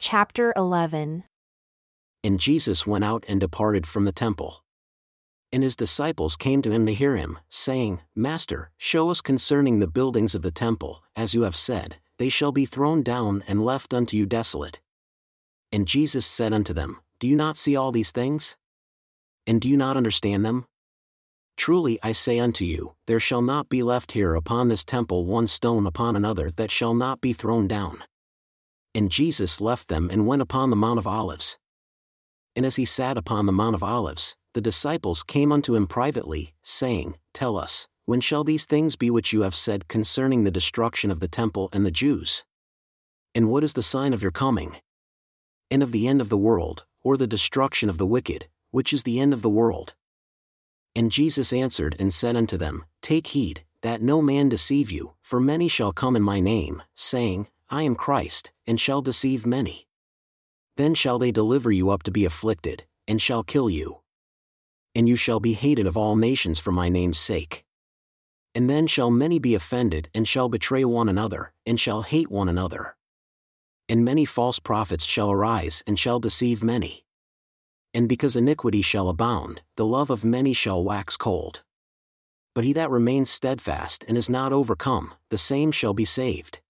Chapter 11 And Jesus went out and departed from the temple. And his disciples came to him to hear him, saying, Master, show us concerning the buildings of the temple, as you have said, they shall be thrown down and left unto you desolate. And Jesus said unto them, Do you not see all these things? And do you not understand them? Truly I say unto you, there shall not be left here upon this temple one stone upon another that shall not be thrown down. And Jesus left them and went upon the Mount of Olives. And as he sat upon the Mount of Olives, the disciples came unto him privately, saying, Tell us, when shall these things be which you have said concerning the destruction of the temple and the Jews? And what is the sign of your coming? And of the end of the world, or the destruction of the wicked, which is the end of the world? And Jesus answered and said unto them, Take heed, that no man deceive you, for many shall come in my name, saying, I am Christ, and shall deceive many. Then shall they deliver you up to be afflicted, and shall kill you. And you shall be hated of all nations for my name's sake. And then shall many be offended, and shall betray one another, and shall hate one another. And many false prophets shall arise, and shall deceive many and because iniquity shall abound, the love of many shall wax cold. But he that remains steadfast and is not overcome, the same shall be saved.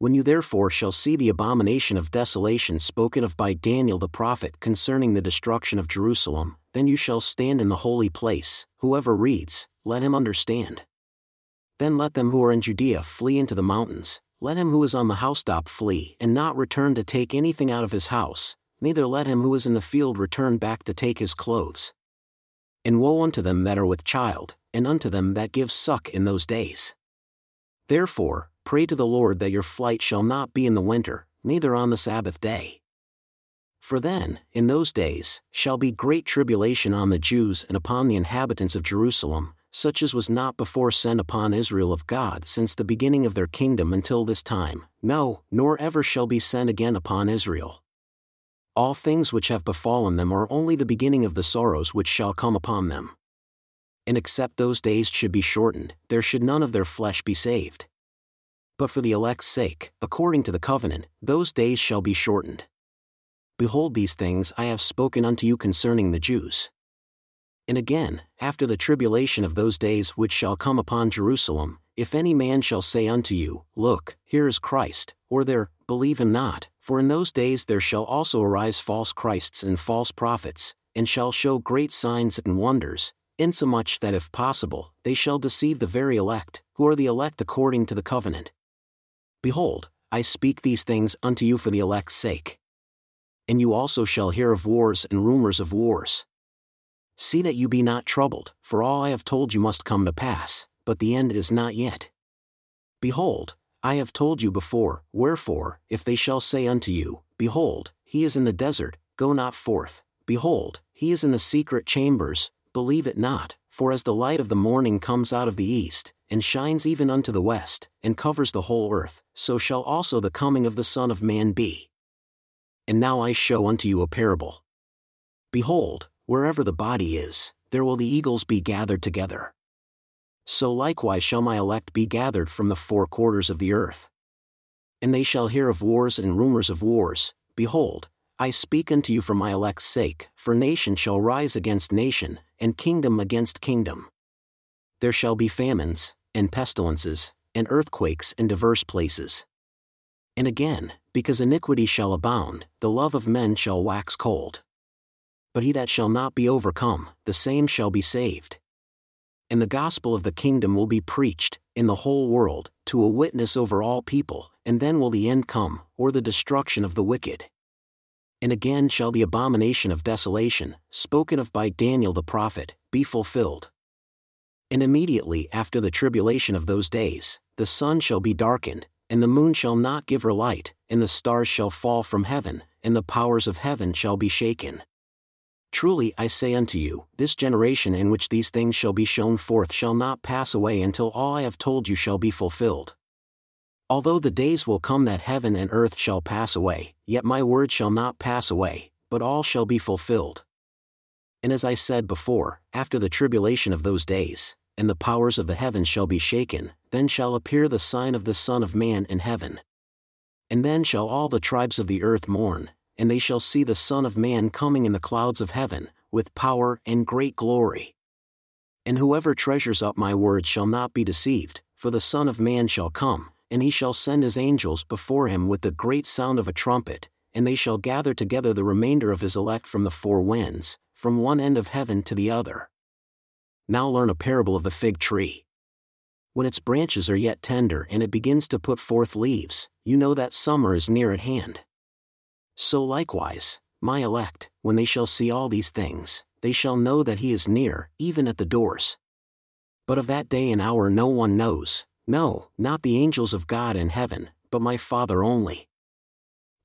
When you therefore shall see the abomination of desolation spoken of by Daniel the prophet concerning the destruction of Jerusalem, then you shall stand in the holy place, whoever reads, let him understand. Then let them who are in Judea flee into the mountains, let him who is on the housetop flee and not return to take anything out of his house, neither let him who is in the field return back to take his clothes. And woe unto them that are with child, and unto them that give suck in those days. Therefore, pray to the Lord that your flight shall not be in the winter, neither on the Sabbath day. For then, in those days, shall be great tribulation on the Jews and upon the inhabitants of Jerusalem, such as was not before sent upon Israel of God since the beginning of their kingdom until this time, no, nor ever shall be sent again upon Israel all things which have befallen them are only the beginning of the sorrows which shall come upon them. And except those days should be shortened, there should none of their flesh be saved. But for the elect's sake, according to the covenant, those days shall be shortened. Behold, these things I have spoken unto you concerning the Jews. And again, after the tribulation of those days which shall come upon Jerusalem, if any man shall say unto you, Look, here is Christ, or there, believe him not, for in those days there shall also arise false Christs and false prophets, and shall show great signs and wonders, insomuch that if possible, they shall deceive the very elect, who are the elect according to the covenant. Behold, I speak these things unto you for the elect's sake. And you also shall hear of wars and rumors of wars. See that you be not troubled, for all I have told you must come to pass, but the end is not yet. Behold, I have told you before, wherefore, if they shall say unto you, Behold, he is in the desert, go not forth, behold, he is in the secret chambers, believe it not, for as the light of the morning comes out of the east, and shines even unto the west, and covers the whole earth, so shall also the coming of the Son of Man be. And now I show unto you a parable. Behold, wherever the body is, there will the eagles be gathered together so likewise shall my elect be gathered from the four quarters of the earth. And they shall hear of wars and rumors of wars, behold, I speak unto you for my elect's sake, for nation shall rise against nation, and kingdom against kingdom. There shall be famines, and pestilences, and earthquakes in divers places. And again, because iniquity shall abound, the love of men shall wax cold. But he that shall not be overcome, the same shall be saved and the gospel of the kingdom will be preached, in the whole world, to a witness over all people, and then will the end come, or the destruction of the wicked. And again shall the abomination of desolation, spoken of by Daniel the prophet, be fulfilled. And immediately after the tribulation of those days, the sun shall be darkened, and the moon shall not give her light, and the stars shall fall from heaven, and the powers of heaven shall be shaken. Truly I say unto you, this generation in which these things shall be shown forth shall not pass away until all I have told you shall be fulfilled. Although the days will come that heaven and earth shall pass away, yet my word shall not pass away, but all shall be fulfilled. And as I said before, after the tribulation of those days, and the powers of the heavens shall be shaken, then shall appear the sign of the Son of Man in heaven. And then shall all the tribes of the earth mourn, and they shall see the Son of Man coming in the clouds of heaven, with power and great glory. And whoever treasures up my words shall not be deceived, for the Son of Man shall come, and he shall send his angels before him with the great sound of a trumpet, and they shall gather together the remainder of his elect from the four winds, from one end of heaven to the other. Now learn a parable of the fig tree. When its branches are yet tender and it begins to put forth leaves, you know that summer is near at hand. So likewise, my elect, when they shall see all these things, they shall know that he is near, even at the doors. But of that day and hour no one knows, no, not the angels of God in heaven, but my Father only.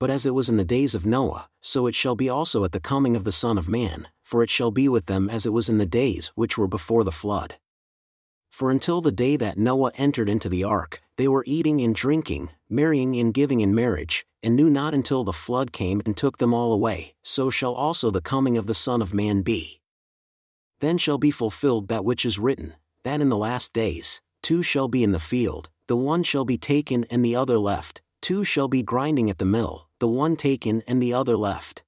But as it was in the days of Noah, so it shall be also at the coming of the Son of Man, for it shall be with them as it was in the days which were before the flood. For until the day that Noah entered into the ark, they were eating and drinking, marrying and giving in marriage, and knew not until the flood came and took them all away, so shall also the coming of the Son of Man be. Then shall be fulfilled that which is written, that in the last days, two shall be in the field, the one shall be taken and the other left, two shall be grinding at the mill, the one taken and the other left.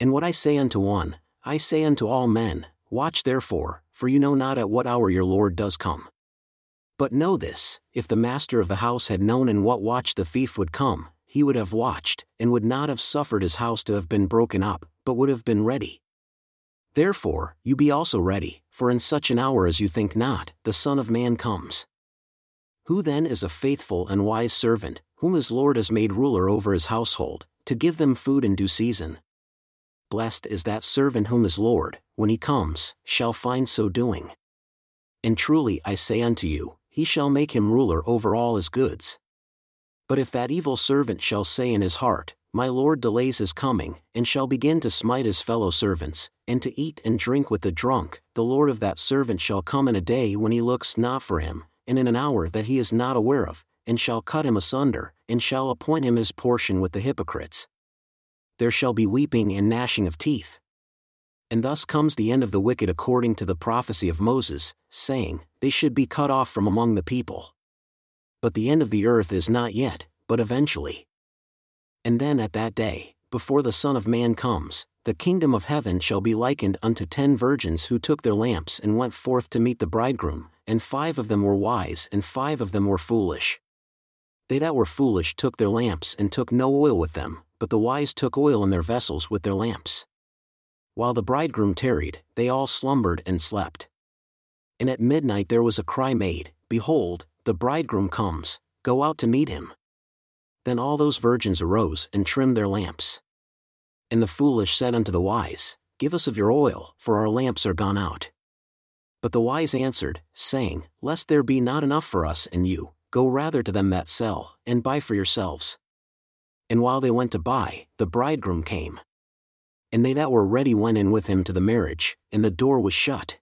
And what I say unto one, I say unto all men, Watch therefore, for you know not at what hour your Lord does come. But know this if the master of the house had known in what watch the thief would come, he would have watched, and would not have suffered his house to have been broken up, but would have been ready. Therefore, you be also ready, for in such an hour as you think not, the Son of Man comes. Who then is a faithful and wise servant, whom his Lord has made ruler over his household, to give them food in due season? Blessed is that servant whom his Lord, when he comes, shall find so doing. And truly I say unto you, he shall make him ruler over all his goods. But if that evil servant shall say in his heart, My Lord delays his coming, and shall begin to smite his fellow servants, and to eat and drink with the drunk, the Lord of that servant shall come in a day when he looks not for him, and in an hour that he is not aware of, and shall cut him asunder, and shall appoint him his portion with the hypocrites. There shall be weeping and gnashing of teeth. And thus comes the end of the wicked according to the prophecy of Moses, saying, They should be cut off from among the people. But the end of the earth is not yet, but eventually. And then at that day, before the Son of Man comes, the kingdom of heaven shall be likened unto ten virgins who took their lamps and went forth to meet the bridegroom, and five of them were wise and five of them were foolish. They that were foolish took their lamps and took no oil with them, but the wise took oil in their vessels with their lamps. While the bridegroom tarried, they all slumbered and slept. And at midnight there was a cry made, Behold, the bridegroom comes, go out to meet him. Then all those virgins arose and trimmed their lamps. And the foolish said unto the wise, Give us of your oil, for our lamps are gone out. But the wise answered, saying, Lest there be not enough for us and you, go rather to them that sell, and buy for yourselves. And while they went to buy, the bridegroom came and they that were ready went in with him to the marriage, and the door was shut.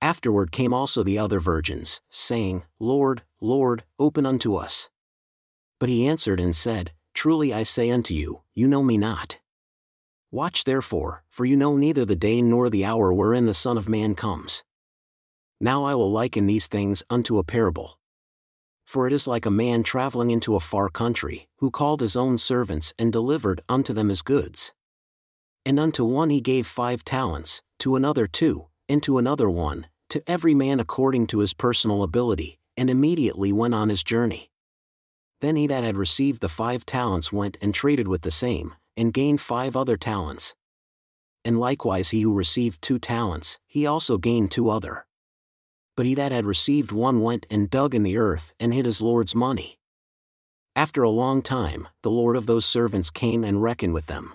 Afterward came also the other virgins, saying, Lord, Lord, open unto us. But he answered and said, Truly I say unto you, you know me not. Watch therefore, for you know neither the day nor the hour wherein the Son of Man comes. Now I will liken these things unto a parable. For it is like a man traveling into a far country, who called his own servants and delivered unto them his goods. And unto one he gave five talents, to another two, and to another one, to every man according to his personal ability, and immediately went on his journey. Then he that had received the five talents went and traded with the same, and gained five other talents. And likewise he who received two talents, he also gained two other. But he that had received one went and dug in the earth and hid his Lord's money. After a long time, the Lord of those servants came and reckoned with them.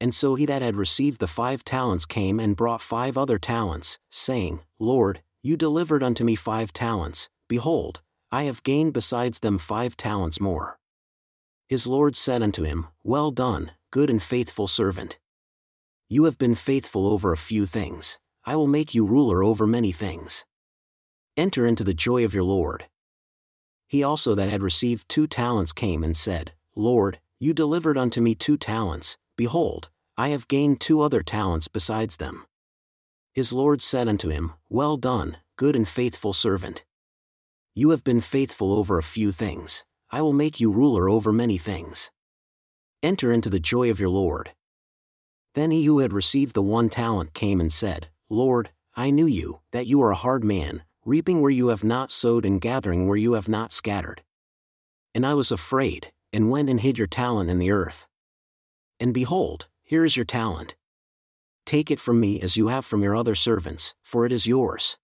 And so he that had received the five talents came and brought five other talents, saying, Lord, you delivered unto me five talents, behold, I have gained besides them five talents more. His Lord said unto him, Well done, good and faithful servant. You have been faithful over a few things, I will make you ruler over many things. Enter into the joy of your Lord. He also that had received two talents came and said, Lord, you delivered unto me two talents, Behold, I have gained two other talents besides them. His Lord said unto him, Well done, good and faithful servant. You have been faithful over a few things, I will make you ruler over many things. Enter into the joy of your Lord. Then he who had received the one talent came and said, Lord, I knew you, that you are a hard man, reaping where you have not sowed and gathering where you have not scattered. And I was afraid, and went and hid your talent in the earth. And behold, here is your talent. Take it from me as you have from your other servants, for it is yours.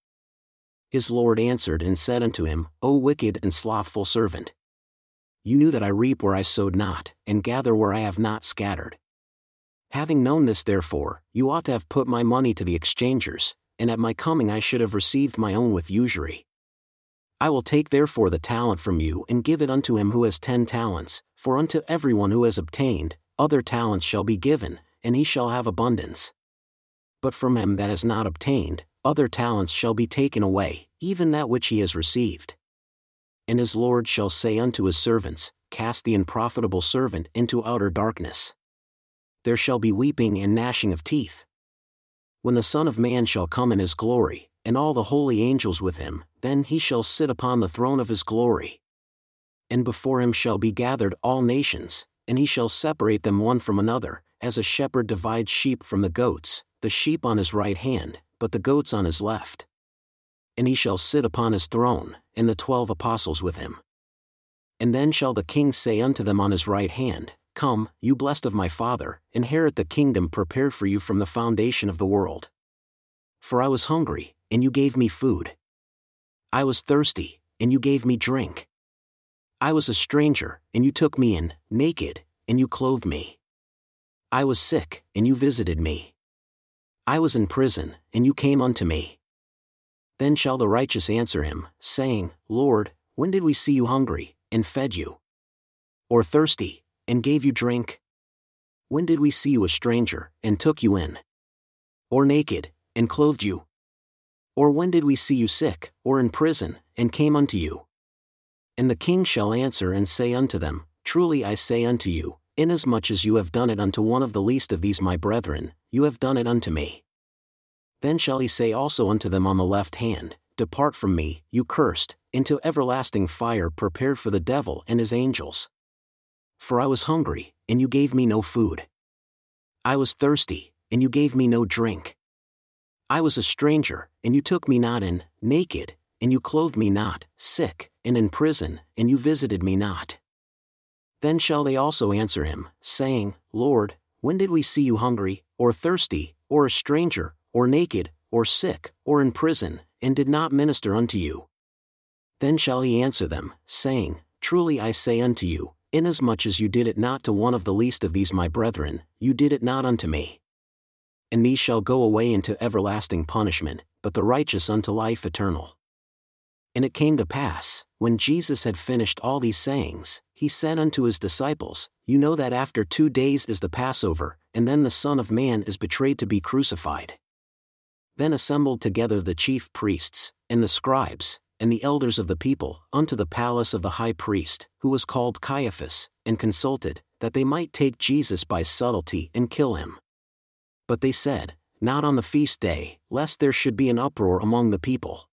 His Lord answered and said unto him, O wicked and slothful servant! You knew that I reap where I sowed not, and gather where I have not scattered. Having known this therefore, you ought to have put my money to the exchangers, and at my coming I should have received my own with usury. I will take therefore the talent from you and give it unto him who has ten talents, for unto every one who has obtained, other talents shall be given, and he shall have abundance. But from him that has not obtained, other talents shall be taken away, even that which he has received. And his Lord shall say unto his servants, Cast the unprofitable servant into outer darkness. There shall be weeping and gnashing of teeth. When the Son of Man shall come in his glory, and all the holy angels with him, then he shall sit upon the throne of his glory. And before him shall be gathered all nations, and he shall separate them one from another, as a shepherd divides sheep from the goats, the sheep on his right hand, but the goats on his left. And he shall sit upon his throne, and the twelve apostles with him. And then shall the king say unto them on his right hand, Come, you blessed of my Father, inherit the kingdom prepared for you from the foundation of the world. For I was hungry, and you gave me food. I was thirsty, and you gave me drink. I was a stranger, and you took me in, naked, and you clothed me. I was sick, and you visited me. I was in prison, and you came unto me. Then shall the righteous answer him, saying, Lord, when did we see you hungry, and fed you? Or thirsty, and gave you drink? When did we see you a stranger, and took you in? Or naked, and clothed you? Or when did we see you sick, or in prison, and came unto you? And the king shall answer and say unto them, Truly I say unto you, inasmuch as you have done it unto one of the least of these my brethren, you have done it unto me. Then shall he say also unto them on the left hand, Depart from me, you cursed, into everlasting fire prepared for the devil and his angels. For I was hungry, and you gave me no food. I was thirsty, and you gave me no drink. I was a stranger, and you took me not in, naked, and you clothed me not, sick, and in prison, and you visited me not. Then shall they also answer him, saying, Lord, when did we see you hungry, or thirsty, or a stranger, or naked, or sick, or in prison, and did not minister unto you? Then shall he answer them, saying, Truly I say unto you, inasmuch as you did it not to one of the least of these my brethren, you did it not unto me and these shall go away into everlasting punishment, but the righteous unto life eternal. And it came to pass, when Jesus had finished all these sayings, he said unto his disciples, You know that after two days is the Passover, and then the Son of Man is betrayed to be crucified. Then assembled together the chief priests, and the scribes, and the elders of the people, unto the palace of the high priest, who was called Caiaphas, and consulted, that they might take Jesus by subtlety and kill him. But they said, Not on the feast day, lest there should be an uproar among the people.